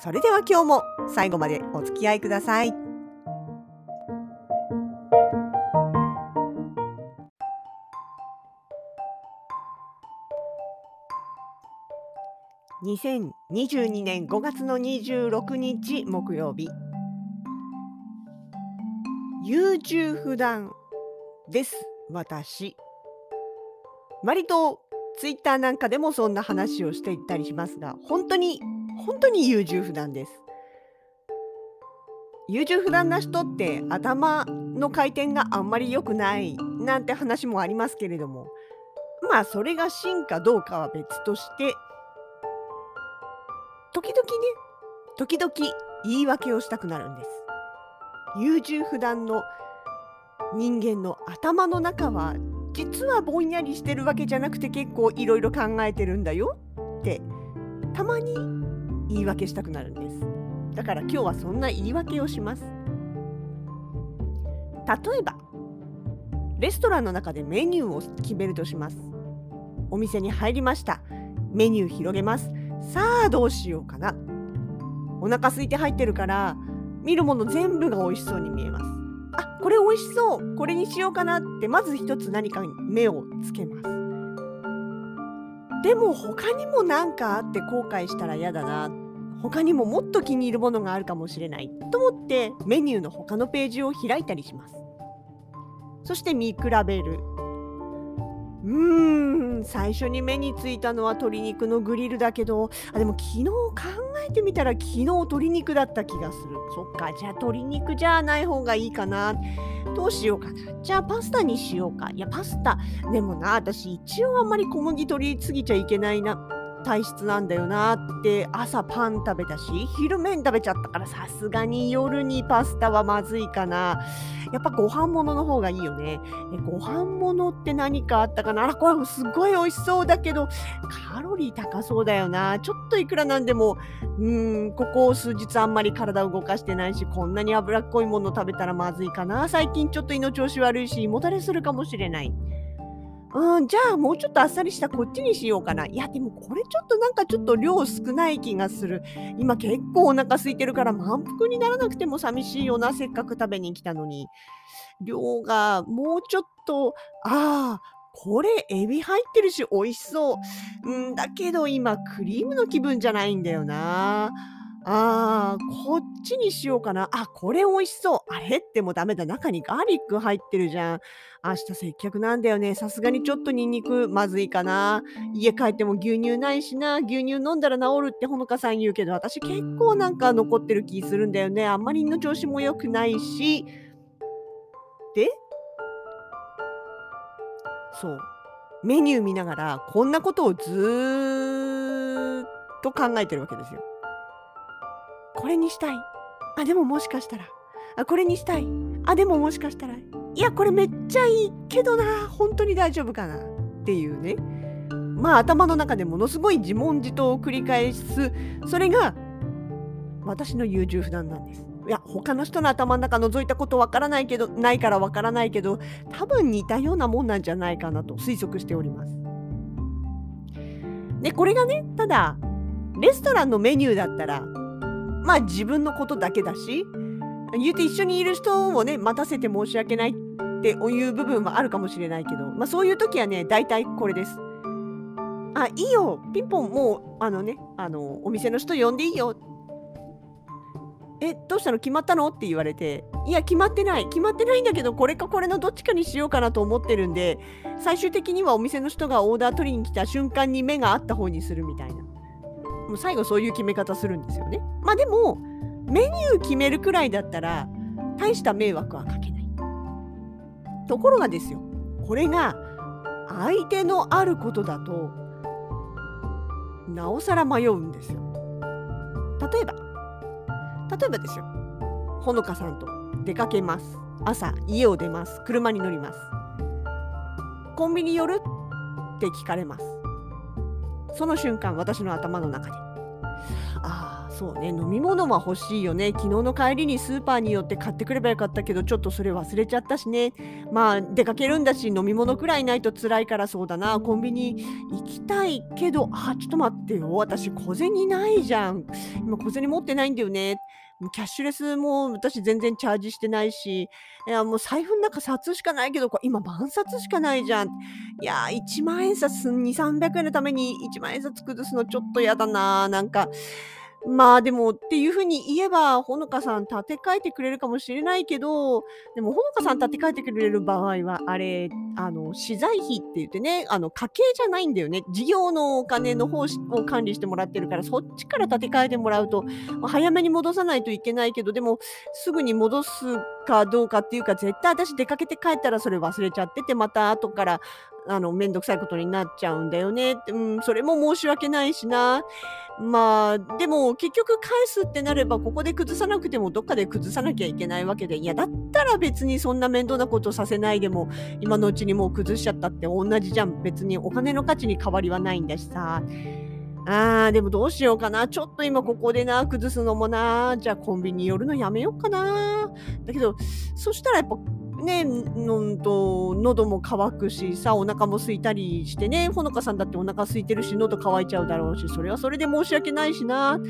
それでは今日も最後までお付き合いください。2022年5月の26日木曜日優柔不断です私割とツイッターなんかでもそんな話をしていったりしますが本当に本当に優柔不断です。優柔不断な人って頭の回転があんまり良くないなんて話もありますけれどもまあそれが真かどうかは別として時々ね時々言い訳をしたくなるんです。優柔不断の人間の頭の中は実はぼんやりしてるわけじゃなくて結構いろいろ考えてるんだよってたまに言い訳したくなるんです。だから今日はそんな言い訳をします。例えばレストランの中でメニューを決めるとします。お店に入りました。メニュー広げます。さあどうしようかな。お腹空いて入ってるから見るもの全部が美味しそうに見えます。あこれ美味しそう。これにしようかな。ってまず一つ何かに目をつけます。でも他にも何かあって後悔したら嫌だな。他にももっと気に入るものがあるかもしれない。と思ってメニューの他のページを開いたりします。そして見比べる。うーん最初に目についたのは鶏肉のグリルだけどあでも昨日考えてみたら昨日鶏肉だった気がする。そっかじゃあ鶏肉じゃない方がいいかな。どうしようかな。じゃあパスタにしようか。いやパスタ。でもな私一応あんまり小麦取りすぎちゃいけないな。体質なんだよなって朝パン食べたし昼麺食べちゃったからさすがに夜にパスタはまずいかな。やっぱご飯物の方がいいよね。えご飯物って何かあったかな？あらこれすごい美味しそうだけどカロリー高そうだよな。ちょっといくらなんでもうんここ数日あんまり体を動かしてないしこんなに脂っこいもの食べたらまずいかな。最近ちょっと胃の調子悪いし胃もたれするかもしれない。うん、じゃあもうちょっとあっさりしたこっちにしようかな。いや、でもこれちょっとなんかちょっと量少ない気がする。今結構お腹空いてるから満腹にならなくても寂しいよな。せっかく食べに来たのに。量がもうちょっと、ああ、これエビ入ってるし美味しそう。んだけど今クリームの気分じゃないんだよな。あー、こちにしようかな。あ、これ美味しそう。あれ？ってもうダメだ。中にガーリック入ってるじゃん。明日接客なんだよね。さすがにちょっとニンニクまずいかな。家帰っても牛乳ないしな。牛乳飲んだら治るってほのかさん言うけど、私結構なんか残ってる気するんだよね。あんまりの調子も良くないし。で？そう。メニュー見ながら、こんなことをずーっと考えてるわけですよ。これにしたい。あ、でももしかしたら。あ、これにしたい。あ、でももしかしたら。いや、これめっちゃいいけどな。本当に大丈夫かな。っていうね。まあ頭の中でものすごい自問自答を繰り返す。それが私の優柔不断なんです。いや、他の人の頭の中覗いたことわからないけど、ないからわからないけど、多分似たようなもんなんじゃないかなと推測しております。で、これがね、ただ、レストランのメニューだったら、まあ自分のことだけだし言うて一緒にいる人をね待たせて申し訳ないっていう部分はあるかもしれないけど、まあ、そういう時はね大体これです。あいいよ。ピンポンもうあのねあのお店の人呼んでいいよ。えどうしたの？決まったの？って言われていや決まってない。決まってないんだけどこれかこれのどっちかにしようかなと思ってるんで最終的にはお店の人がオーダー取りに来た瞬間に目があった方にするみたいな。もう最後そういう決め方するんですよね。まあでもメニュー決めるくらいだったら大した迷惑はかけない。ところがですよ。これが相手のあることだとなおさら迷うんですよ。例えば例えばですよ。ほのかさんと出かけます。朝家を出ます。車に乗ります。コンビニ寄る？って聞かれます。その瞬間私の頭の中でああそうね飲み物は欲しいよね。昨日の帰りにスーパーに寄って買ってくればよかったけどちょっとそれ忘れちゃったしね。まあ出かけるんだし飲み物くらいないと辛いからそうだな。コンビニ行きたいけどあちょっと待ってよ。私小銭ないじゃん。今小銭持ってないんだよね。キャッシュレスも私全然チャージしてないし、いやもう財布の中札しかないけど、今万札しかないじゃん。いや1万円札2、300円のために1万円札崩すのちょっとやだな。なんか、まあでもっていうふうに言えば、ほのかさん立て替えてくれるかもしれないけど、でもほのかさん立て替えてくれる場合は、あれ、あの、資材費って言ってね、あの、家計じゃないんだよね。事業のお金の方を管理してもらってるから、そっちから立て替えてもらうと、早めに戻さないといけないけど、でも、すぐに戻すかどうかっていうか、絶対私出かけて帰ったらそれ忘れちゃってて、また後からあの、めんどくさいことになっちゃうんだよね。うん、それも申し訳ないしな。まあ、でも結局返すってなれば、ここで崩さなくてもどっかで崩さなきゃいけないわけで、いや、だったら別にそんな面倒なことさせないでも、今のうちにもう崩しちゃったって同じじゃん。別にお金の価値に変わりはないんだしさ。あー、でもどうしようかな。ちょっと今ここでな、崩すのもな。じゃあコンビニ寄るのやめようかな。だけど、そしたらやっぱね、のと喉も渇くしさお腹も空いたりしてねほのかさんだってお腹空いてるし喉乾いちゃうだろうしそれはそれで申し訳ないしな。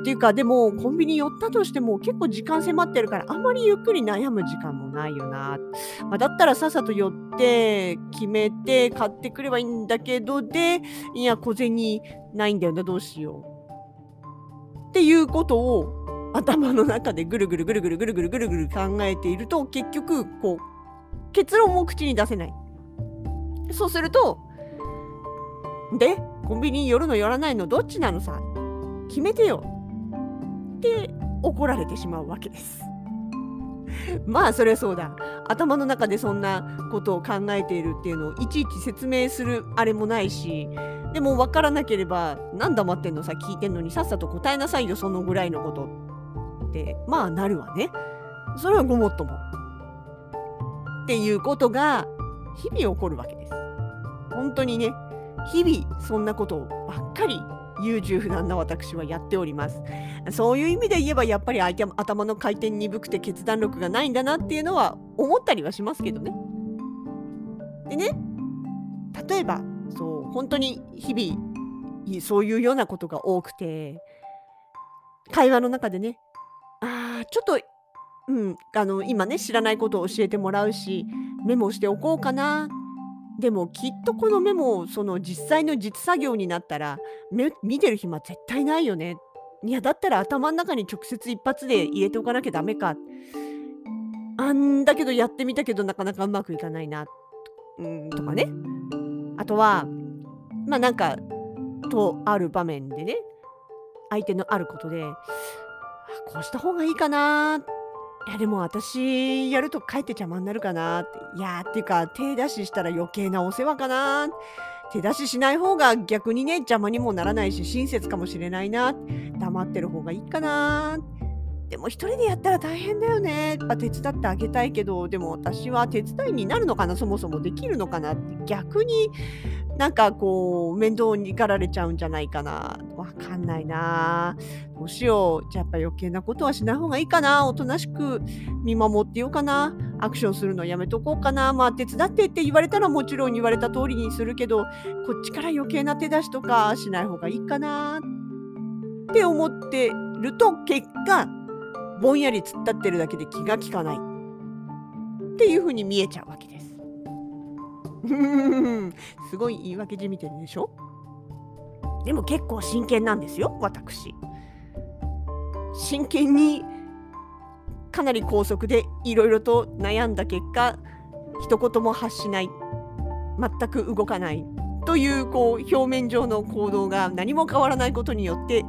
っていうかでもコンビニ寄ったとしても結構時間迫ってるからあんまりゆっくり悩む時間もないよな、まあ、だったらさっさと寄って決めて買ってくればいいんだけどでいや小銭ないんだよなどうしよう。っていうことを頭の中でぐるぐるぐるぐるぐるぐるぐるぐる考えていると結局こう結論を口に出せない。そうするとでコンビニに寄るの寄らないのどっちなのさ決めてよ。って怒られてしまうわけです。まあそれそうだ頭の中でそんなことを考えているっていうのをいちいち説明するあれもないしでも分からなければ何黙ってんのさ聞いてんのにさっさと答えなさいよそのぐらいのことってまあなるわね。それはごもっとも。っていうことが日々起こるわけです。本当にね、日々そんなことばっかり優柔不断な私はやっております。そういう意味で言えばやっぱり頭の回転鈍くて決断力がないんだなっていうのは思ったりはしますけどね。でね、例えばそう本当に日々そういうようなことが多くて会話の中でねああ、ちょっと、うん、あの、今ね、知らないことを教えてもらうし、メモしておこうかな。でもきっとこのメモ、その実際の実作業になったら、見てる暇絶対ないよね。いや、だったら頭の中に直接一発で入れておかなきゃダメか。あんだけどやってみたけどなかなかうまくいかないな。うん、とかね。あとは、まあなんか、とある場面でね、相手のあることで、こうした方がいいかなっていやでも私やると帰って邪魔になるかなって。いやーっていうか手出ししたら余計なお世話かな手出ししない方が逆にね邪魔にもならないし親切かもしれないな黙ってる方がいいかなでも一人でやったら大変だよね。手伝ってあげたいけど、でも私は手伝いになるのかな、そもそもできるのかなって逆になんかこう面倒にかられちゃうんじゃないかな。わかんないな。どうしよう。じゃあやっぱ余計なことはしない方がいいかな。おとなしく見守ってようかな。アクションするのやめとこうかな。まあ手伝ってって言われたらもちろん言われた通りにするけど、こっちから余計な手出しとかしない方がいいかなって思ってると結果、ぼんやり突っ立ってるだけで気が利かないっていうふうに見えちゃうわけです。すごい言い訳じみてるでしょ？でも結構真剣なんですよ私。真剣にかなり高速でいろいろと悩んだ結果一言も発しない全く動かないというこう表面上の行動が何も変わらないことによって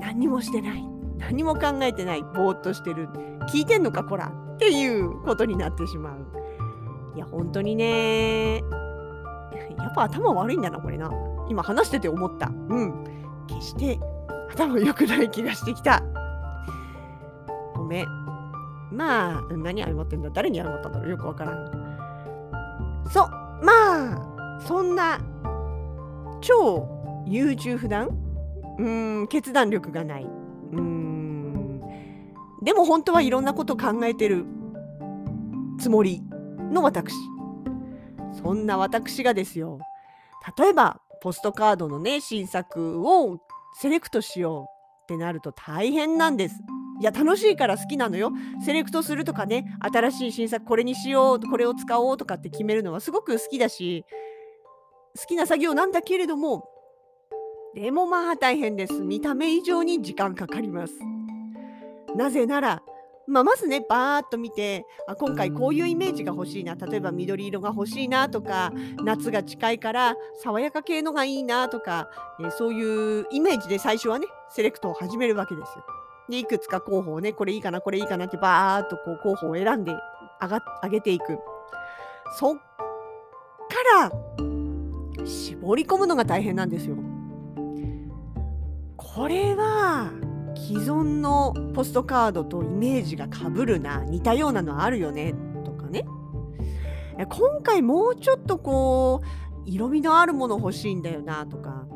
何もしてない何も考えてないぼーっとしてる聞いてんのかこら。っていうことになってしまう。いや本当にね。やっぱ頭悪いんだなこれな。今話してて思った。うん。決して頭良くない気がしてきた。ごめん。まあ何謝ってんだ。誰に謝ったんだろうよくわからん。そう。まあそんな超優柔不断？うーん決断力がない。うん。でも本当はいろんなこと考えてるつもりの私そんな私がですよ例えばポストカードのね新作をセレクトしようってなると大変なんです。いや楽しいから好きなのよ。セレクトするとかね新しい新作これにしようこれを使おうとかって決めるのはすごく好きだし好きな作業なんだけれどもでもまあ大変です。見た目以上に時間かかります。なぜならまあ、まずねバーッと見てあ今回こういうイメージが欲しいな例えば緑色が欲しいなとか夏が近いから爽やか系のがいいなとか、えー、そういうイメージで最初はねセレクトを始めるわけですよ。でいくつか候補をねこれいいかなこれいいかなってバーッとこう候補を選んで上が上げていく。そっから絞り込むのが大変なんですよ。これは既存のポストカードとイメージがかぶるな似たようなのあるよねとかね。今回もうちょっとこう色味のあるもの欲しいんだよなとか。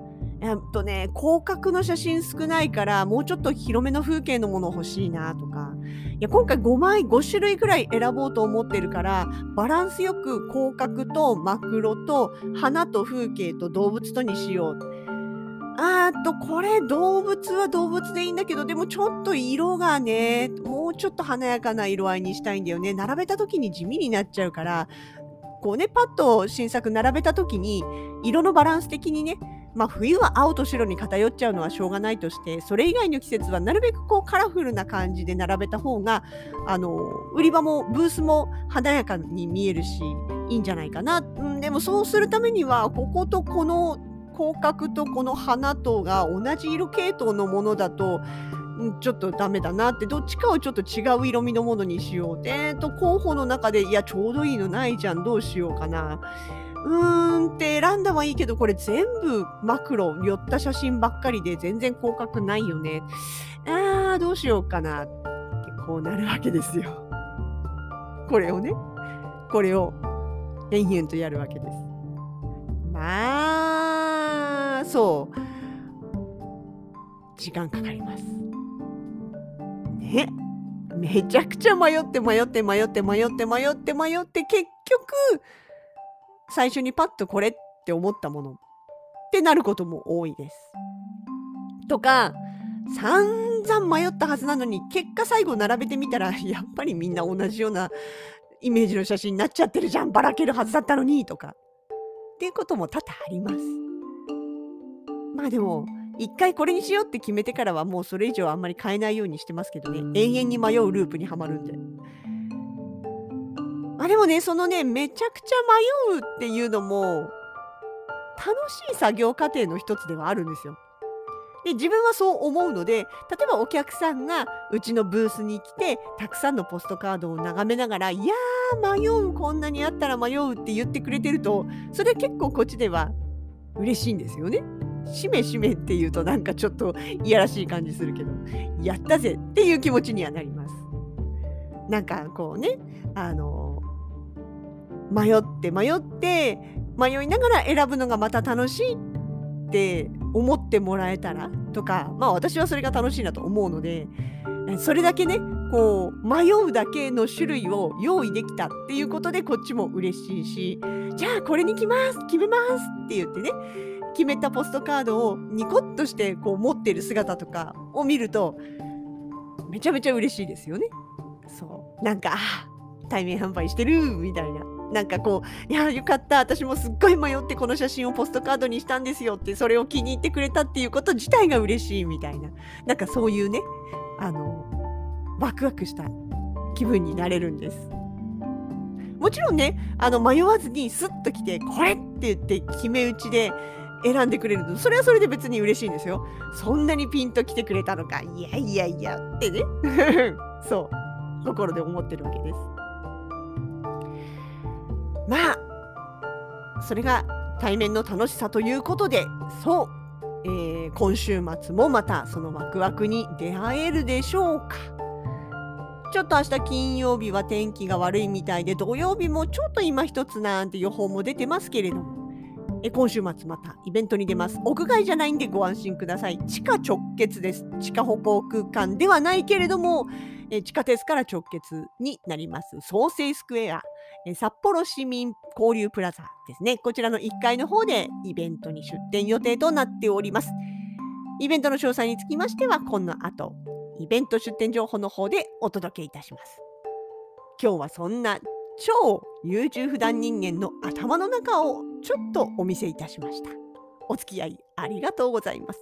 えっとね広角の写真少ないからもうちょっと広めの風景のもの欲しいなとか。いや今回5枚5種類ぐらい選ぼうと思ってるからバランスよく広角とマクロと花と風景と動物とにしよう。あーと、これ動物は動物でいいんだけど、でもちょっと色がね、もうちょっと華やかな色合いにしたいんだよね。並べた時に地味になっちゃうから、こうね、パッと新作並べた時に、色のバランス的にね、まあ冬は青と白に偏っちゃうのはしょうがないとして、それ以外の季節はなるべくこうカラフルな感じで並べた方が、あの、売り場もブースも華やかに見えるし、いいんじゃないかな。うん、でもそうするためには、こことこの広角とこの花とが同じ色系統のものだとちょっとダメだなってどっちかをちょっと違う色味のものにしようえーと候補の中でいやちょうどいいのないじゃんどうしようかな。うーんって選んだはいいけどこれ全部マクロ寄った写真ばっかりで全然広角ないよね。あーどうしようかな。ってこうなるわけですよ。これをね。これを延々とやるわけです。まあそう時間かかりますねめちゃくちゃ迷って迷って迷って迷って迷って迷って結局最初にパッとこれって思ったものってなることも多いです。とか散々迷ったはずなのに結果最後並べてみたらやっぱりみんな同じようなイメージの写真になっちゃってるじゃんばらけるはずだったのにとかっていうことも多々あります。まあでも、一回これにしようって決めてからはもうそれ以上あんまり変えないようにしてますけどね。永遠に迷うループにはまるんで。あでもね、そのね、めちゃくちゃ迷うっていうのも、楽しい作業過程の一つではあるんですよ。で自分はそう思うので例えばお客さんがうちのブースに来てたくさんのポストカードを眺めながら「いやー迷うこんなにあったら迷う」って言ってくれてるとそれ結構こっちでは嬉しいんですよね。しめしめって言うとなんかちょっといやらしい感じするけど、やったぜっていう気持ちにはなります。なんかこうね、あの、迷って迷って迷いながら選ぶのがまた楽しいって思ってもらえたらとか、まあ私はそれが楽しいなと思うので、それだけね、こう迷うだけの種類を用意できたっていうことでこっちも嬉しいし、じゃあこれに来ます決めますって言ってね、決めたポストカードをニコッとしてこう持ってる姿とかを見るとめちゃめちゃ嬉しいですよね。そうなんか対面販売してるみたいな。なんかこう、いや、よかった。私もすっごい迷ってこの写真をポストカードにしたんですよって、それを気に入ってくれたっていうこと自体が嬉しいみたいな。なんかそういうね、あの、ワクワクした気分になれるんです。もちろんね、あの迷わずにスッと来て、これって言って決め打ちで選んでくれるのそれはそれで別に嬉しいんですよ。そんなにピンと来てくれたのか。いやいやいやってね。そう。心で思ってるわけです。まあそれが対面の楽しさということでそう、えー、今週末もまたそのワクワクに出会えるでしょうか。ちょっと明日金曜日は天気が悪いみたいで土曜日もちょっと今一つなんて予報も出てますけれども。え今週末またイベントに出ます。屋外じゃないんでご安心ください。地下直結です。地下歩行空間ではないけれどもえ地下鉄から直結になります。創生スクエア。え札幌市民交流プラザですね。こちらの1階の方でイベントに出店予定となっております。イベントの詳細につきましてはこの後イベント出店情報の方でお届けいたします。今日はそんな超優柔不断人間の頭の中をちょっとお見せいたしました。お付き合いありがとうございます。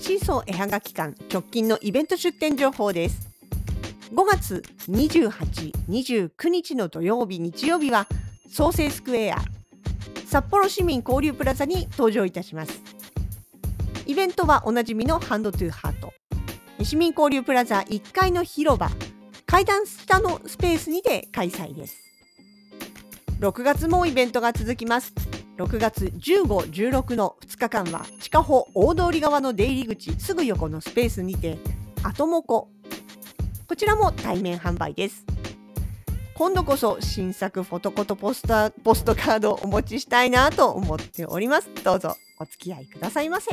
シーソー絵はがき館直近のイベント出店情報です。5月28、29日の土曜日、日曜日は創生スクエア札幌市民交流プラザに登場いたします。イベントはおなじみのハンドトゥーハート。市民交流プラザ1階の広場階段下のスペースにて開催です。6月もイベントが続きます。6月15、16の2日間は地下歩大通り側の出入り口すぐ横のスペースにてアトモコこちらも対面販売です。今度こそ新作フォトコトポスターポストカードをお持ちしたいなと思っております。どうぞお付き合いくださいませ。